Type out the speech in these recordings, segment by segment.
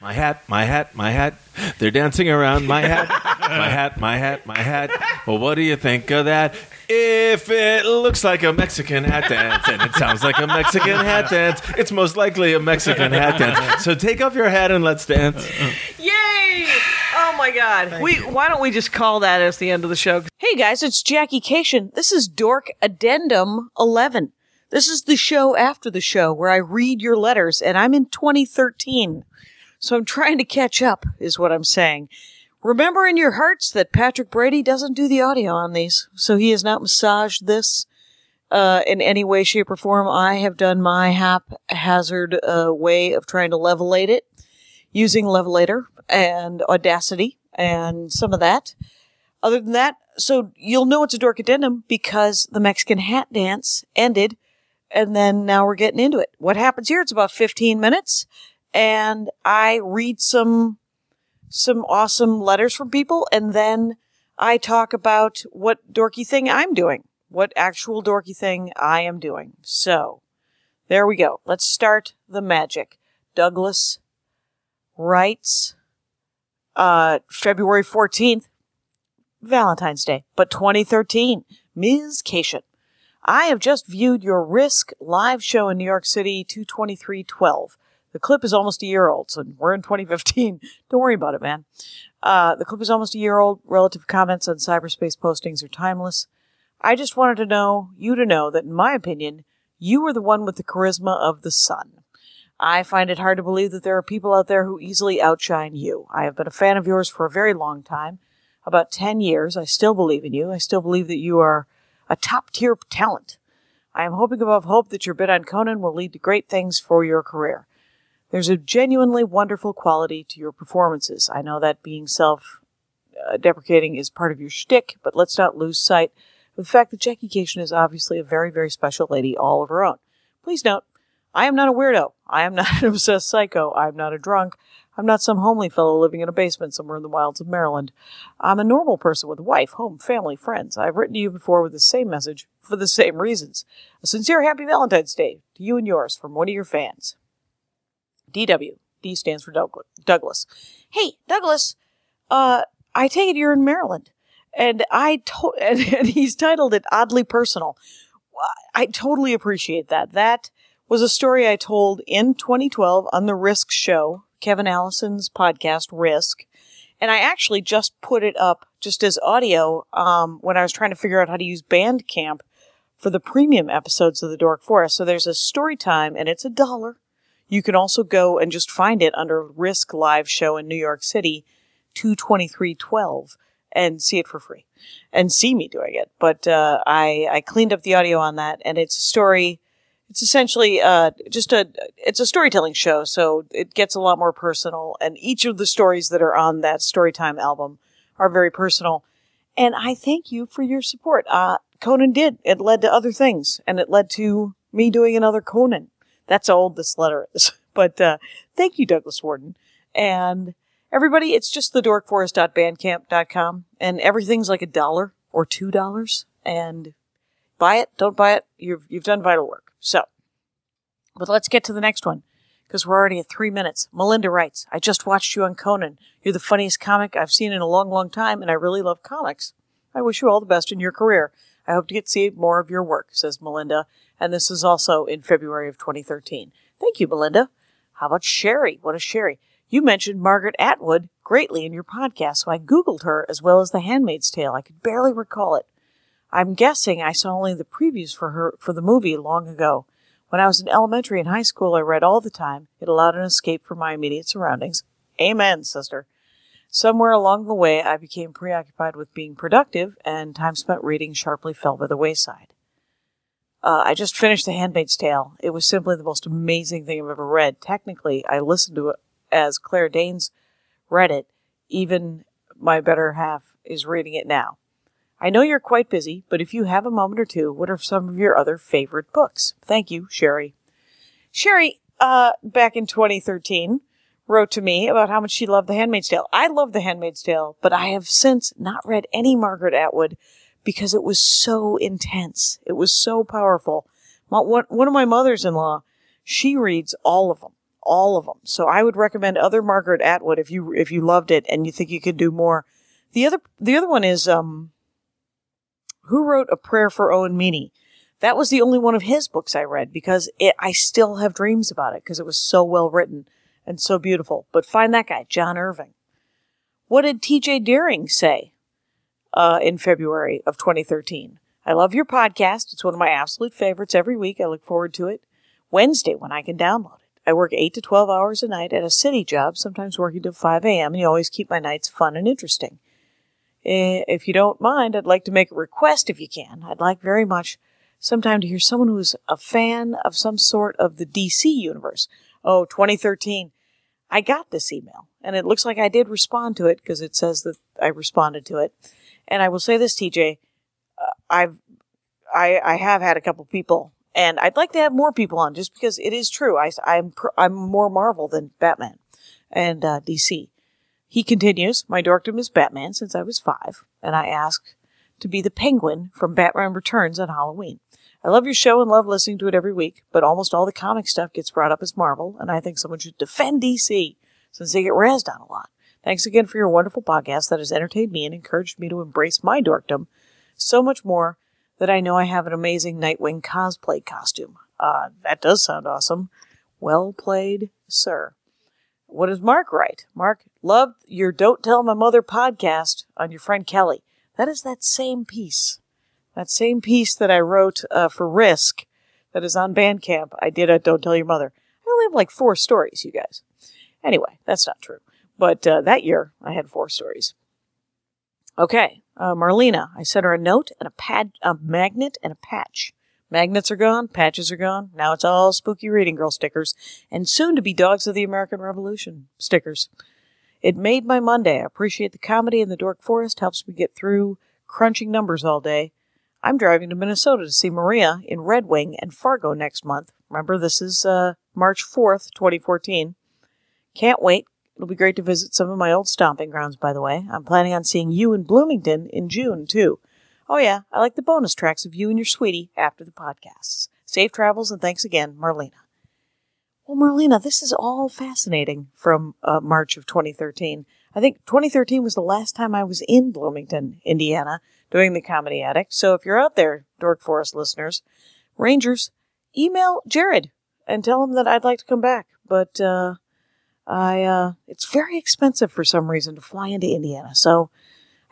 My hat, my hat, my hat. They're dancing around my hat, my hat, my hat, my hat. Well, what do you think of that? If it looks like a Mexican hat dance and it sounds like a Mexican hat dance, it's most likely a Mexican hat dance. So take off your hat and let's dance. Yay! Oh my God. we why don't we just call that as the end of the show? Hey guys, it's Jackie Kashian. This is Dork Addendum 11. This is the show after the show where I read your letters, and I'm in 2013. So I'm trying to catch up, is what I'm saying. Remember in your hearts that Patrick Brady doesn't do the audio on these, so he has not massaged this uh, in any way, shape, or form. I have done my haphazard uh, way of trying to levelate it using Levelator and Audacity and some of that. Other than that, so you'll know it's a dork addendum because the Mexican hat dance ended, and then now we're getting into it. What happens here? It's about 15 minutes and I read some some awesome letters from people and then I talk about what dorky thing I'm doing. What actual dorky thing I am doing. So, there we go. Let's start the magic. Douglas writes uh February 14th Valentine's Day, but 2013. Ms. Kashian. I have just viewed your Risk live show in New York City 22312. The clip is almost a year old, so we're in 2015. Don't worry about it, man. Uh, the clip is almost a year old. Relative comments on cyberspace postings are timeless. I just wanted to know, you to know, that in my opinion, you were the one with the charisma of the sun. I find it hard to believe that there are people out there who easily outshine you. I have been a fan of yours for a very long time, about 10 years. I still believe in you. I still believe that you are a top tier talent. I am hoping above hope that your bid on Conan will lead to great things for your career. There's a genuinely wonderful quality to your performances. I know that being self uh, deprecating is part of your shtick, but let's not lose sight of the fact that Jackie Kashian is obviously a very, very special lady all of her own. Please note, I am not a weirdo. I am not an obsessed psycho. I am not a drunk. I'm not some homely fellow living in a basement somewhere in the wilds of Maryland. I'm a normal person with a wife, home, family, friends. I've written to you before with the same message for the same reasons. A sincere happy Valentine's Day to you and yours from one of your fans. DW. D stands for Douglas. Hey, Douglas, uh, I take it you're in Maryland. And I to- and he's titled it Oddly Personal. I totally appreciate that. That was a story I told in 2012 on the Risk show, Kevin Allison's podcast, Risk. And I actually just put it up just as audio um, when I was trying to figure out how to use Bandcamp for the premium episodes of the Dork Forest. So there's a story time, and it's a dollar. You can also go and just find it under Risk Live Show in New York City, 22312, and see it for free. And see me doing it. But uh, I, I cleaned up the audio on that, and it's a story. It's essentially uh, just a it's a storytelling show, so it gets a lot more personal. And each of the stories that are on that Storytime album are very personal. And I thank you for your support. Uh, Conan did. It led to other things, and it led to me doing another Conan. That's how old this letter is. But uh, thank you, Douglas Warden. And everybody, it's just the dorkforest.bandcamp.com. And everything's like a dollar or two dollars. And buy it, don't buy it. You've, you've done vital work. So, but let's get to the next one because we're already at three minutes. Melinda writes, I just watched you on Conan. You're the funniest comic I've seen in a long, long time, and I really love comics. I wish you all the best in your career. I hope to get to see more of your work, says Melinda and this is also in February of 2013. Thank you, Belinda. How about Sherry? What is Sherry? You mentioned Margaret Atwood greatly in your podcast, so I Googled her as well as The Handmaid's Tale. I could barely recall it. I'm guessing I saw only the previews for her for the movie long ago. When I was in elementary and high school, I read all the time. It allowed an escape from my immediate surroundings. Amen, sister. Somewhere along the way, I became preoccupied with being productive, and time spent reading sharply fell by the wayside. Uh, I just finished The Handmaid's Tale. It was simply the most amazing thing I've ever read. Technically, I listened to it as Claire Danes read it. Even my better half is reading it now. I know you're quite busy, but if you have a moment or two, what are some of your other favorite books? Thank you, Sherry. Sherry, uh, back in 2013, wrote to me about how much she loved The Handmaid's Tale. I love The Handmaid's Tale, but I have since not read any Margaret Atwood because it was so intense. It was so powerful. one, one of my mothers in law, she reads all of them, all of them. So I would recommend other Margaret Atwood if you if you loved it and you think you could do more. The other the other one is um who wrote a prayer for Owen Meany. That was the only one of his books I read because it, I still have dreams about it because it was so well written and so beautiful. But find that guy, John Irving. What did T.J. Deering say uh, in February of 2013? I love your podcast. It's one of my absolute favorites every week. I look forward to it. Wednesday when I can download it. I work 8 to 12 hours a night at a city job, sometimes working till 5 a.m., and you always keep my nights fun and interesting. Eh, if you don't mind, I'd like to make a request if you can. I'd like very much sometime to hear someone who's a fan of some sort of the DC universe. Oh, 2013. I got this email, and it looks like I did respond to it because it says that I responded to it. And I will say this, TJ, uh, I've I, I have had a couple people, and I'd like to have more people on just because it is true. I, I'm I'm more Marvel than Batman and uh, DC. He continues, My dorkdom is Batman since I was five, and I asked to be the penguin from Batman Returns on Halloween. I love your show and love listening to it every week, but almost all the comic stuff gets brought up as Marvel, and I think someone should defend DC since they get razzed on a lot. Thanks again for your wonderful podcast that has entertained me and encouraged me to embrace my dorkdom so much more that I know I have an amazing Nightwing cosplay costume. Uh, that does sound awesome. Well played, sir. What does Mark write? Mark loved your Don't Tell My Mother podcast on your friend Kelly. That is that same piece. That same piece that I wrote uh, for Risk that is on Bandcamp. I did at Don't Tell Your Mother. I only have like four stories, you guys. Anyway, that's not true. But uh, that year, I had four stories. Okay, uh, Marlena. I sent her a note and a pad, a magnet and a patch. Magnets are gone, patches are gone. Now it's all spooky reading girl stickers, and soon to be Dogs of the American Revolution stickers. It made my Monday. I appreciate the comedy in the Dork Forest. Helps me get through crunching numbers all day. I'm driving to Minnesota to see Maria in Red Wing and Fargo next month. Remember, this is uh, March 4th, 2014. Can't wait. It'll be great to visit some of my old stomping grounds, by the way. I'm planning on seeing you in Bloomington in June, too. Oh, yeah, I like the bonus tracks of you and your sweetie after the podcasts. Safe travels and thanks again, Marlena. Well, Marlena, this is all fascinating from uh, March of 2013. I think 2013 was the last time I was in Bloomington, Indiana, doing the Comedy Attic. So if you're out there, Dork Forest listeners, Rangers, email Jared and tell him that I'd like to come back. But uh, I uh, it's very expensive for some reason to fly into Indiana. So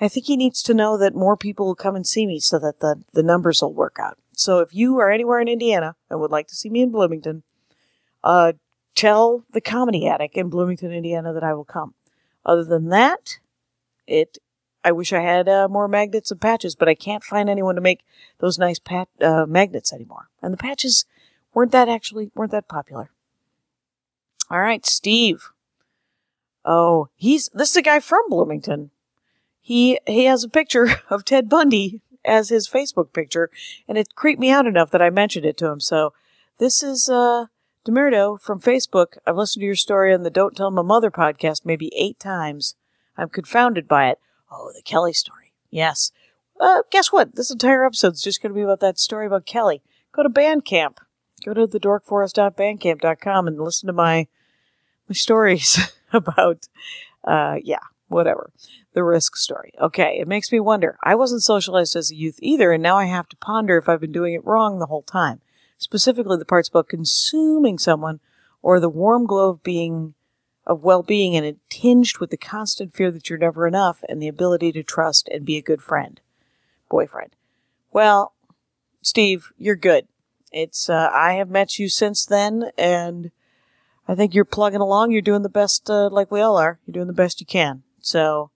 I think he needs to know that more people will come and see me so that the, the numbers will work out. So if you are anywhere in Indiana and would like to see me in Bloomington, uh, tell the Comedy Attic in Bloomington, Indiana that I will come. Other than that, it I wish I had uh, more magnets and patches, but I can't find anyone to make those nice pat uh, magnets anymore. And the patches weren't that actually weren't that popular. All right, Steve. Oh, he's this is a guy from Bloomington. He he has a picture of Ted Bundy as his Facebook picture, and it creeped me out enough that I mentioned it to him. So this is uh Demerdo from Facebook. I've listened to your story on the Don't Tell My Mother podcast maybe eight times. I'm confounded by it. Oh, the Kelly story. Yes. Uh, guess what? This entire episode's just going to be about that story about Kelly. Go to Bandcamp. Go to thedorkforest.bandcamp.com and listen to my stories about, uh, yeah, whatever. The risk story. Okay, it makes me wonder. I wasn't socialized as a youth either, and now I have to ponder if I've been doing it wrong the whole time. Specifically, the parts about consuming someone or the warm glow of being of well-being and it tinged with the constant fear that you're never enough and the ability to trust and be a good friend boyfriend well steve you're good it's uh, i have met you since then and I think you're plugging along. You're doing the best, uh, like we all are. You're doing the best you can. So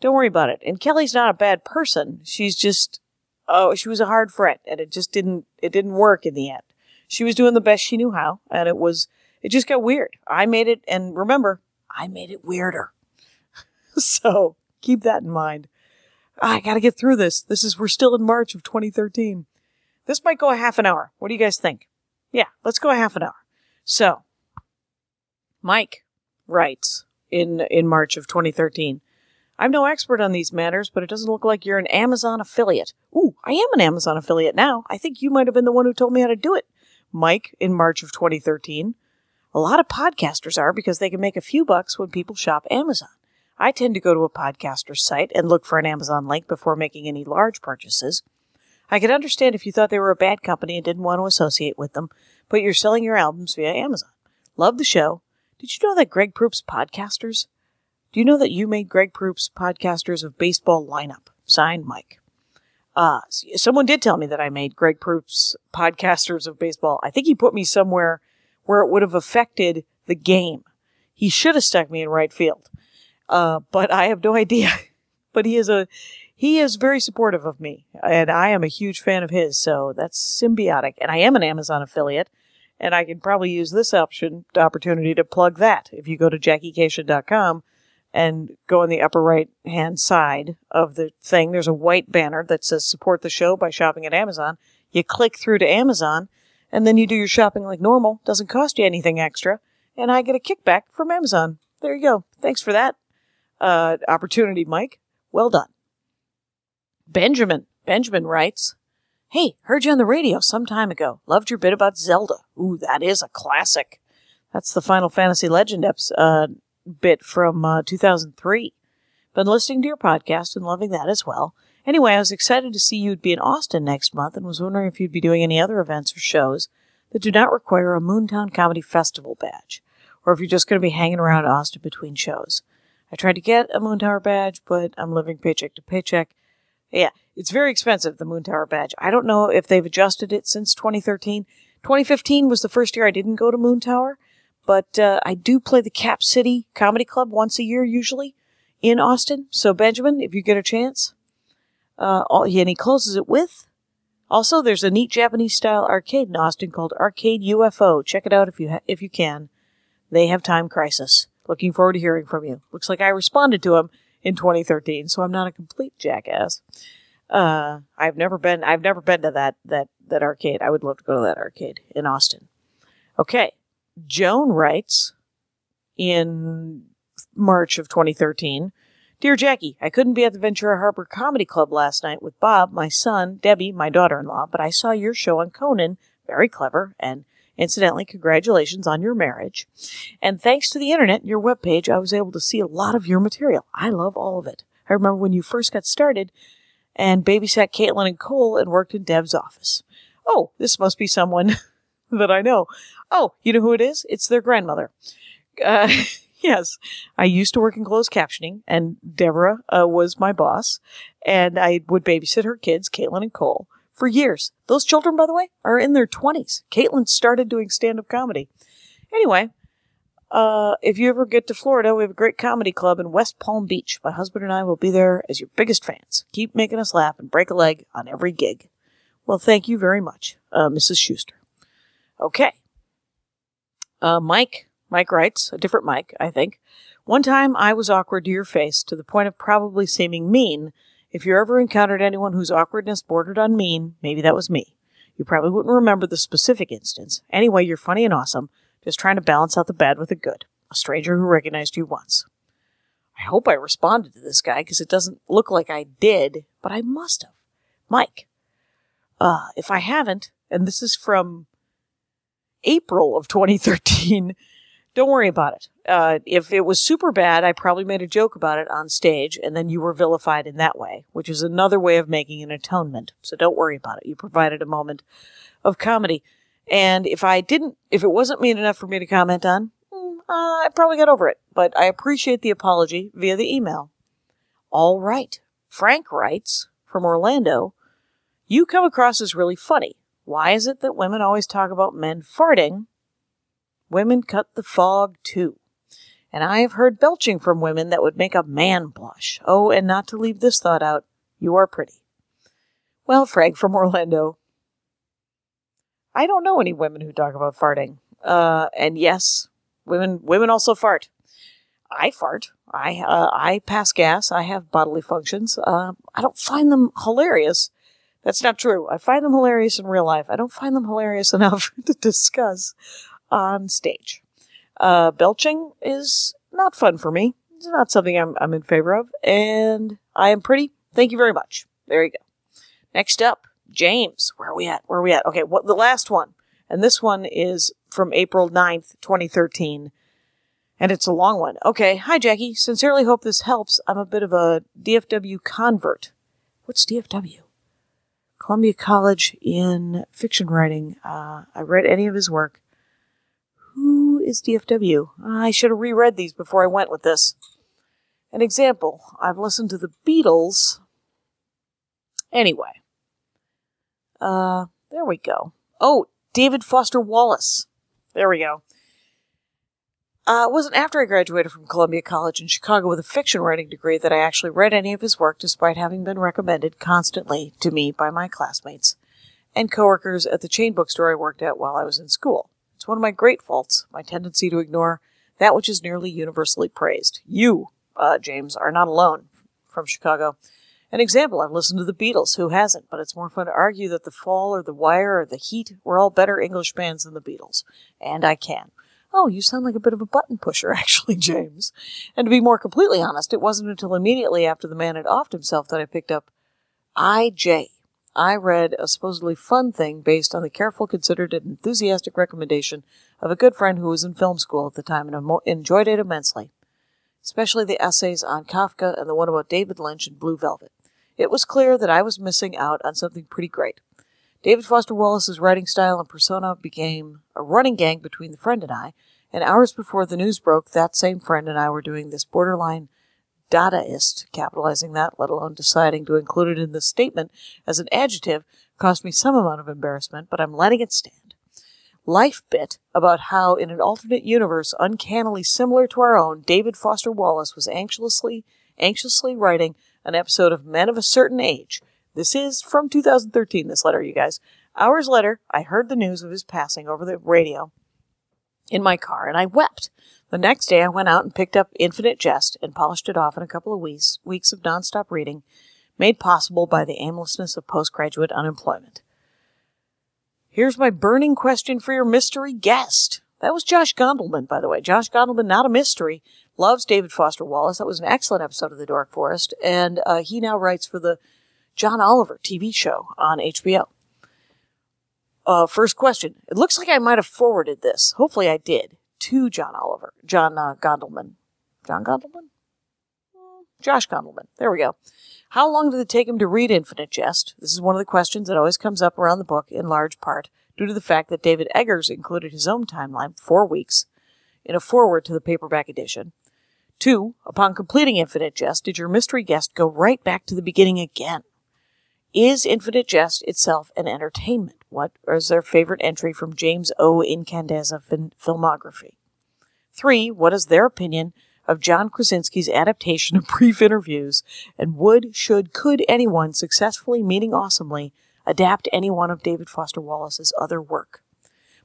don't worry about it. And Kelly's not a bad person. She's just, oh, she was a hard friend and it just didn't, it didn't work in the end. She was doing the best she knew how and it was, it just got weird. I made it, and remember, I made it weirder. so keep that in mind. I gotta get through this. This is, we're still in March of 2013. This might go a half an hour. What do you guys think? Yeah, let's go a half an hour. So, Mike writes in, in March of 2013. I'm no expert on these matters, but it doesn't look like you're an Amazon affiliate. Ooh, I am an Amazon affiliate now. I think you might have been the one who told me how to do it. Mike in March of 2013. A lot of podcasters are because they can make a few bucks when people shop Amazon. I tend to go to a podcaster's site and look for an Amazon link before making any large purchases. I could understand if you thought they were a bad company and didn't want to associate with them, but you're selling your albums via Amazon. Love the show. Did you know that Greg Proops' podcasters? Do you know that you made Greg Proops' podcasters of baseball lineup? Signed, Mike. Uh, someone did tell me that I made Greg Proops' podcasters of baseball. I think he put me somewhere where it would have affected the game. He should have stuck me in right field. Uh, but I have no idea. but he is a, he is very supportive of me and I am a huge fan of his. So that's symbiotic. And I am an Amazon affiliate and I can probably use this option opportunity to plug that. If you go to jackiekashian.com and go on the upper right hand side of the thing, there's a white banner that says support the show by shopping at Amazon. You click through to Amazon and then you do your shopping like normal. Doesn't cost you anything extra. And I get a kickback from Amazon. There you go. Thanks for that uh, opportunity, Mike. Well done. Benjamin. Benjamin writes, Hey, heard you on the radio some time ago. Loved your bit about Zelda. Ooh, that is a classic. That's the Final Fantasy Legend episode, uh, bit from uh, 2003. Been listening to your podcast and loving that as well. Anyway, I was excited to see you'd be in Austin next month and was wondering if you'd be doing any other events or shows that do not require a Moontower Comedy Festival badge, or if you're just going to be hanging around Austin between shows. I tried to get a Moontower badge, but I'm living paycheck to paycheck. Yeah, it's very expensive, the Moontower badge. I don't know if they've adjusted it since 2013. 2015 was the first year I didn't go to Moontower, but uh, I do play the Cap City Comedy Club once a year, usually in Austin. So, Benjamin, if you get a chance, uh, all, and he closes it with. Also, there's a neat Japanese style arcade in Austin called Arcade UFO. Check it out if you ha- if you can. They have time crisis. Looking forward to hearing from you. Looks like I responded to him in 2013, so I'm not a complete jackass. Uh, I've never been, I've never been to that, that, that arcade. I would love to go to that arcade in Austin. Okay. Joan writes in March of 2013, Dear Jackie, I couldn't be at the Ventura Harbor Comedy Club last night with Bob, my son, Debbie, my daughter-in-law, but I saw your show on Conan, very clever, and Incidentally, congratulations on your marriage. And thanks to the internet and your webpage, I was able to see a lot of your material. I love all of it. I remember when you first got started and babysat Caitlin and Cole and worked in Dev's office. Oh, this must be someone that I know. Oh, you know who it is? It's their grandmother. Uh, yes, I used to work in closed captioning, and Deborah uh, was my boss, and I would babysit her kids, Caitlin and Cole for years. Those children, by the way, are in their 20s. Caitlin started doing stand up comedy. Anyway, uh, if you ever get to Florida, we have a great comedy club in West Palm Beach. My husband and I will be there as your biggest fans. Keep making us laugh and break a leg on every gig. Well, thank you very much, uh, Mrs. Schuster. Okay. Uh, Mike, Mike writes, a different Mike, I think. One time I was awkward to your face to the point of probably seeming mean if you ever encountered anyone whose awkwardness bordered on mean, maybe that was me. You probably wouldn't remember the specific instance. Anyway, you're funny and awesome, just trying to balance out the bad with the good. A stranger who recognized you once. I hope I responded to this guy because it doesn't look like I did, but I must have. Mike. Uh, if I haven't, and this is from April of 2013, don't worry about it. Uh, if it was super bad, I probably made a joke about it on stage, and then you were vilified in that way, which is another way of making an atonement. So don't worry about it. You provided a moment of comedy. And if I didn't, if it wasn't mean enough for me to comment on, uh, I probably got over it. But I appreciate the apology via the email. All right. Frank writes from Orlando, you come across as really funny. Why is it that women always talk about men farting Women cut the fog too. And I have heard belching from women that would make a man blush. Oh, and not to leave this thought out, you are pretty. Well, Frank from Orlando, I don't know any women who talk about farting. Uh, and yes, women women also fart. I fart. I uh, I pass gas. I have bodily functions. Uh, I don't find them hilarious. That's not true. I find them hilarious in real life. I don't find them hilarious enough to discuss on stage. Uh, belching is not fun for me. It's not something I'm, I'm in favor of. And I am pretty. Thank you very much. There you go. Next up, James. Where are we at? Where are we at? Okay, what the last one. And this one is from April 9th, 2013. And it's a long one. Okay. Hi, Jackie. Sincerely hope this helps. I'm a bit of a DFW convert. What's DFW? Columbia College in fiction writing. Uh, I read any of his work. Who is DFW? I should have reread these before I went with this. An example I've listened to the Beatles. Anyway. Uh, there we go. Oh, David Foster Wallace. There we go. Uh, it wasn't after I graduated from Columbia College in Chicago with a fiction writing degree that I actually read any of his work, despite having been recommended constantly to me by my classmates and coworkers at the chain bookstore I worked at while I was in school. It's one of my great faults, my tendency to ignore that which is nearly universally praised. You, uh, James, are not alone from Chicago. An example, I've listened to the Beatles, who hasn't, but it's more fun to argue that The Fall or The Wire or The Heat were all better English bands than the Beatles. And I can. Oh, you sound like a bit of a button pusher, actually, James. And to be more completely honest, it wasn't until immediately after the man had offed himself that I picked up I.J. I read a supposedly fun thing based on the careful, considered, and enthusiastic recommendation of a good friend who was in film school at the time and enjoyed it immensely, especially the essays on Kafka and the one about David Lynch and Blue Velvet. It was clear that I was missing out on something pretty great. David Foster Wallace's writing style and persona became a running gang between the friend and I, and hours before the news broke, that same friend and I were doing this borderline Dadaist, capitalizing that, let alone deciding to include it in the statement as an adjective, cost me some amount of embarrassment, but I'm letting it stand. Life bit about how, in an alternate universe uncannily similar to our own, David Foster Wallace was anxiously, anxiously writing an episode of Men of a Certain Age, this is from 2013, this letter, you guys. Hours later, I heard the news of his passing over the radio in my car, and I wept. The next day, I went out and picked up Infinite Jest and polished it off in a couple of weeks, weeks of nonstop reading, made possible by the aimlessness of postgraduate unemployment. Here's my burning question for your mystery guest. That was Josh Gondelman, by the way. Josh Gondelman, not a mystery, loves David Foster Wallace. That was an excellent episode of The Dork Forest, and uh, he now writes for the John Oliver TV show on HBO. Uh, first question. It looks like I might have forwarded this. Hopefully I did. To John Oliver. John uh, Gondelman. John Gondelman? Josh Gondelman. There we go. How long did it take him to read Infinite Jest? This is one of the questions that always comes up around the book, in large part due to the fact that David Eggers included his own timeline, four weeks, in a foreword to the paperback edition. Two, upon completing Infinite Jest, did your mystery guest go right back to the beginning again? Is Infinite Jest itself an entertainment? What is their favorite entry from James O. Incandenza fin- filmography? Three, what is their opinion of John Krasinski's adaptation of brief interviews? And would, should, could anyone successfully, meaning awesomely, adapt any one of David Foster Wallace's other work?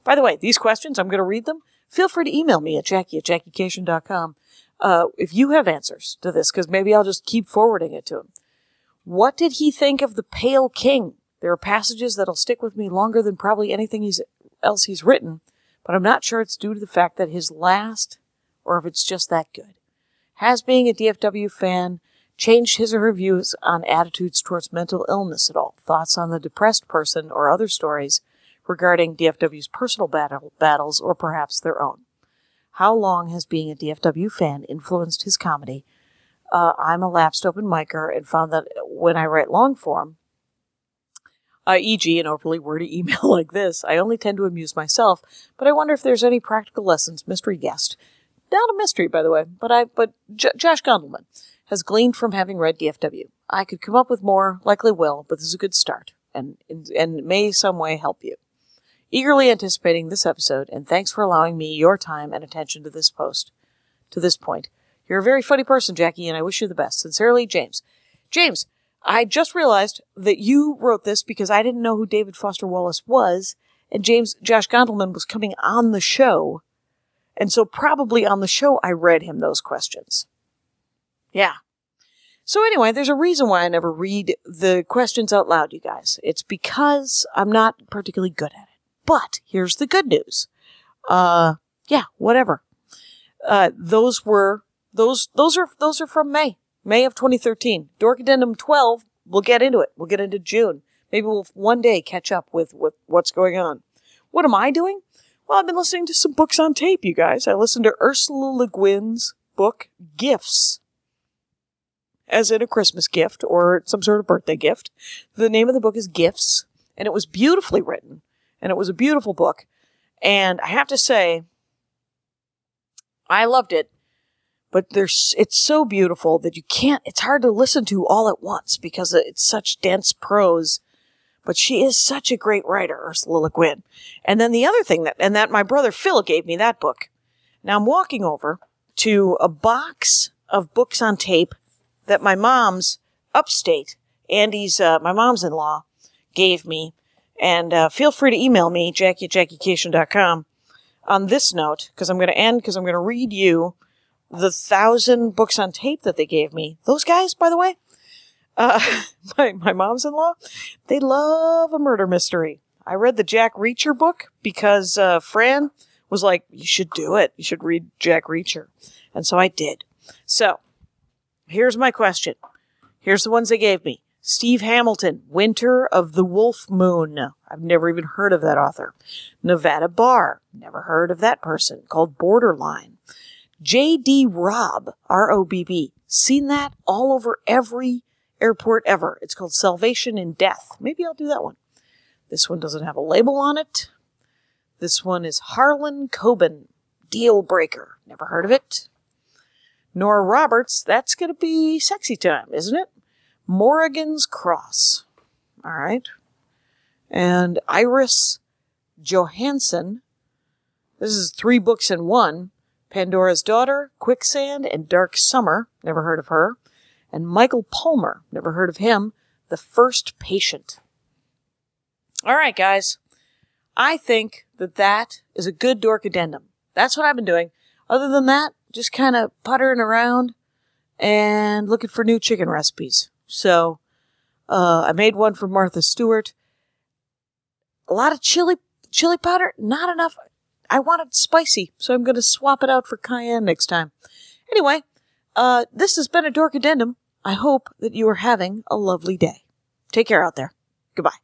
By the way, these questions, I'm going to read them. Feel free to email me at jackie at jackiekashian.com uh, if you have answers to this, because maybe I'll just keep forwarding it to him. What did he think of the Pale King? There are passages that'll stick with me longer than probably anything he's, else he's written, but I'm not sure it's due to the fact that his last, or if it's just that good. Has being a DFW fan changed his or her views on attitudes towards mental illness at all? Thoughts on the depressed person or other stories regarding DFW's personal battle, battles or perhaps their own? How long has being a DFW fan influenced his comedy uh, I'm a lapsed open micer and found that when I write long form, uh, e.g., an overly wordy email like this, I only tend to amuse myself, but I wonder if there's any practical lessons mystery guest. Not a mystery, by the way, but I, but J- Josh Gondelman has gleaned from having read DFW. I could come up with more, likely will, but this is a good start, and, and may some way help you. Eagerly anticipating this episode, and thanks for allowing me your time and attention to this post, to this point. You're a very funny person, Jackie, and I wish you the best. Sincerely, James. James, I just realized that you wrote this because I didn't know who David Foster Wallace was, and James Josh Gondelman was coming on the show, and so probably on the show I read him those questions. Yeah. So anyway, there's a reason why I never read the questions out loud, you guys. It's because I'm not particularly good at it. But here's the good news. Uh, yeah, whatever. Uh, those were those those are those are from May, May of 2013. Dork Addendum 12. We'll get into it. We'll get into June. Maybe we'll one day catch up with, with what's going on. What am I doing? Well, I've been listening to some books on tape, you guys. I listened to Ursula Le Guin's book, Gifts, as in a Christmas gift or some sort of birthday gift. The name of the book is Gifts, and it was beautifully written, and it was a beautiful book. And I have to say, I loved it, but there's it's so beautiful that you can't. It's hard to listen to all at once because it's such dense prose. But she is such a great writer, Ursula Le Guin. And then the other thing that, and that my brother Phil gave me that book. Now I'm walking over to a box of books on tape that my mom's upstate, Andy's, uh, my mom's in law, gave me. And uh, feel free to email me, jackie at jackiekashian.com, on this note, because I'm going to end, because I'm going to read you the thousand books on tape that they gave me. Those guys, by the way, uh, my, my mom's in law, they love a murder mystery. I read the Jack Reacher book because uh, Fran was like, you should do it. You should read Jack Reacher. And so I did. So here's my question. Here's the ones they gave me. Steve Hamilton, Winter of the Wolf Moon. I've never even heard of that author. Nevada Barr. Never heard of that person. Called Borderline. J.D. Robb, R-O-B-B. Seen that all over every airport ever. It's called Salvation in Death. Maybe I'll do that one. This one doesn't have a label on it. This one is Harlan Coben, Deal Breaker. Never heard of it. Nora Roberts, that's going to be sexy time, isn't it? Morrigan's Cross. All right. And Iris Johansen. This is three books in one. Pandora's Daughter, Quicksand, and Dark Summer. Never heard of her. And Michael Palmer. Never heard of him. The First Patient. All right, guys. I think that that is a good dork addendum. That's what I've been doing. Other than that, just kind of puttering around and looking for new chicken recipes. So, uh, I made one for Martha Stewart. A lot of chili, chili powder, not enough. I wanted it spicy, so I'm going to swap it out for cayenne next time. Anyway, uh, this has been a dork addendum. I hope that you are having a lovely day. Take care out there. Goodbye.